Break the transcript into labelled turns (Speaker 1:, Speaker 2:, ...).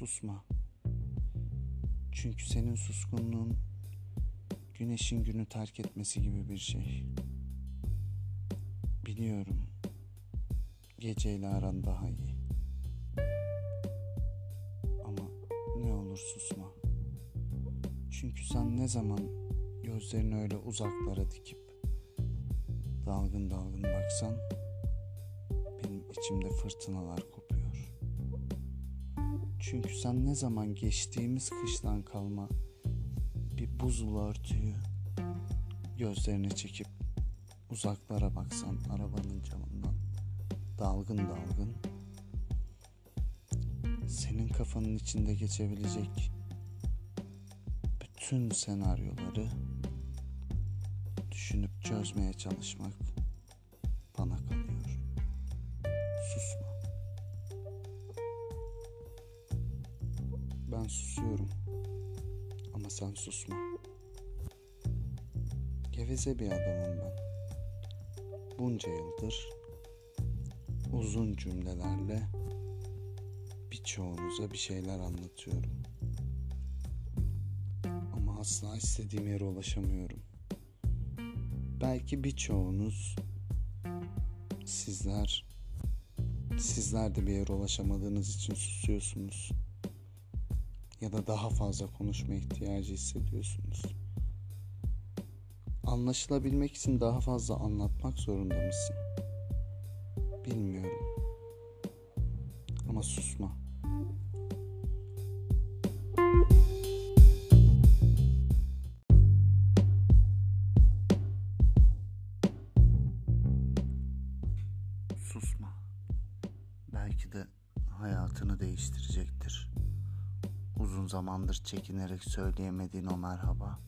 Speaker 1: Susma. Çünkü senin suskunluğun güneşin günü terk etmesi gibi bir şey. Biliyorum. Geceyle aran daha iyi. Ama ne olur susma. Çünkü sen ne zaman gözlerini öyle uzaklara dikip dalgın dalgın baksan benim içimde fırtınalar kopuyor. Çünkü sen ne zaman geçtiğimiz kıştan kalma bir buzul örtüyü gözlerine çekip uzaklara baksan arabanın camından dalgın dalgın senin kafanın içinde geçebilecek bütün senaryoları düşünüp çözmeye çalışmak bana kalıyor. Susma. Ben susuyorum. Ama sen susma. Geveze bir adamım ben. Bunca yıldır uzun cümlelerle birçoğunuza bir şeyler anlatıyorum. Ama asla istediğim yere ulaşamıyorum. Belki birçoğunuz sizler sizler de bir yere ulaşamadığınız için susuyorsunuz ya da daha fazla konuşma ihtiyacı hissediyorsunuz. Anlaşılabilmek için daha fazla anlatmak zorunda mısın? Bilmiyorum. Ama susma. Susma. Belki de hayatını değiştirecektir. Uzun zamandır çekinerek söyleyemediğin o merhaba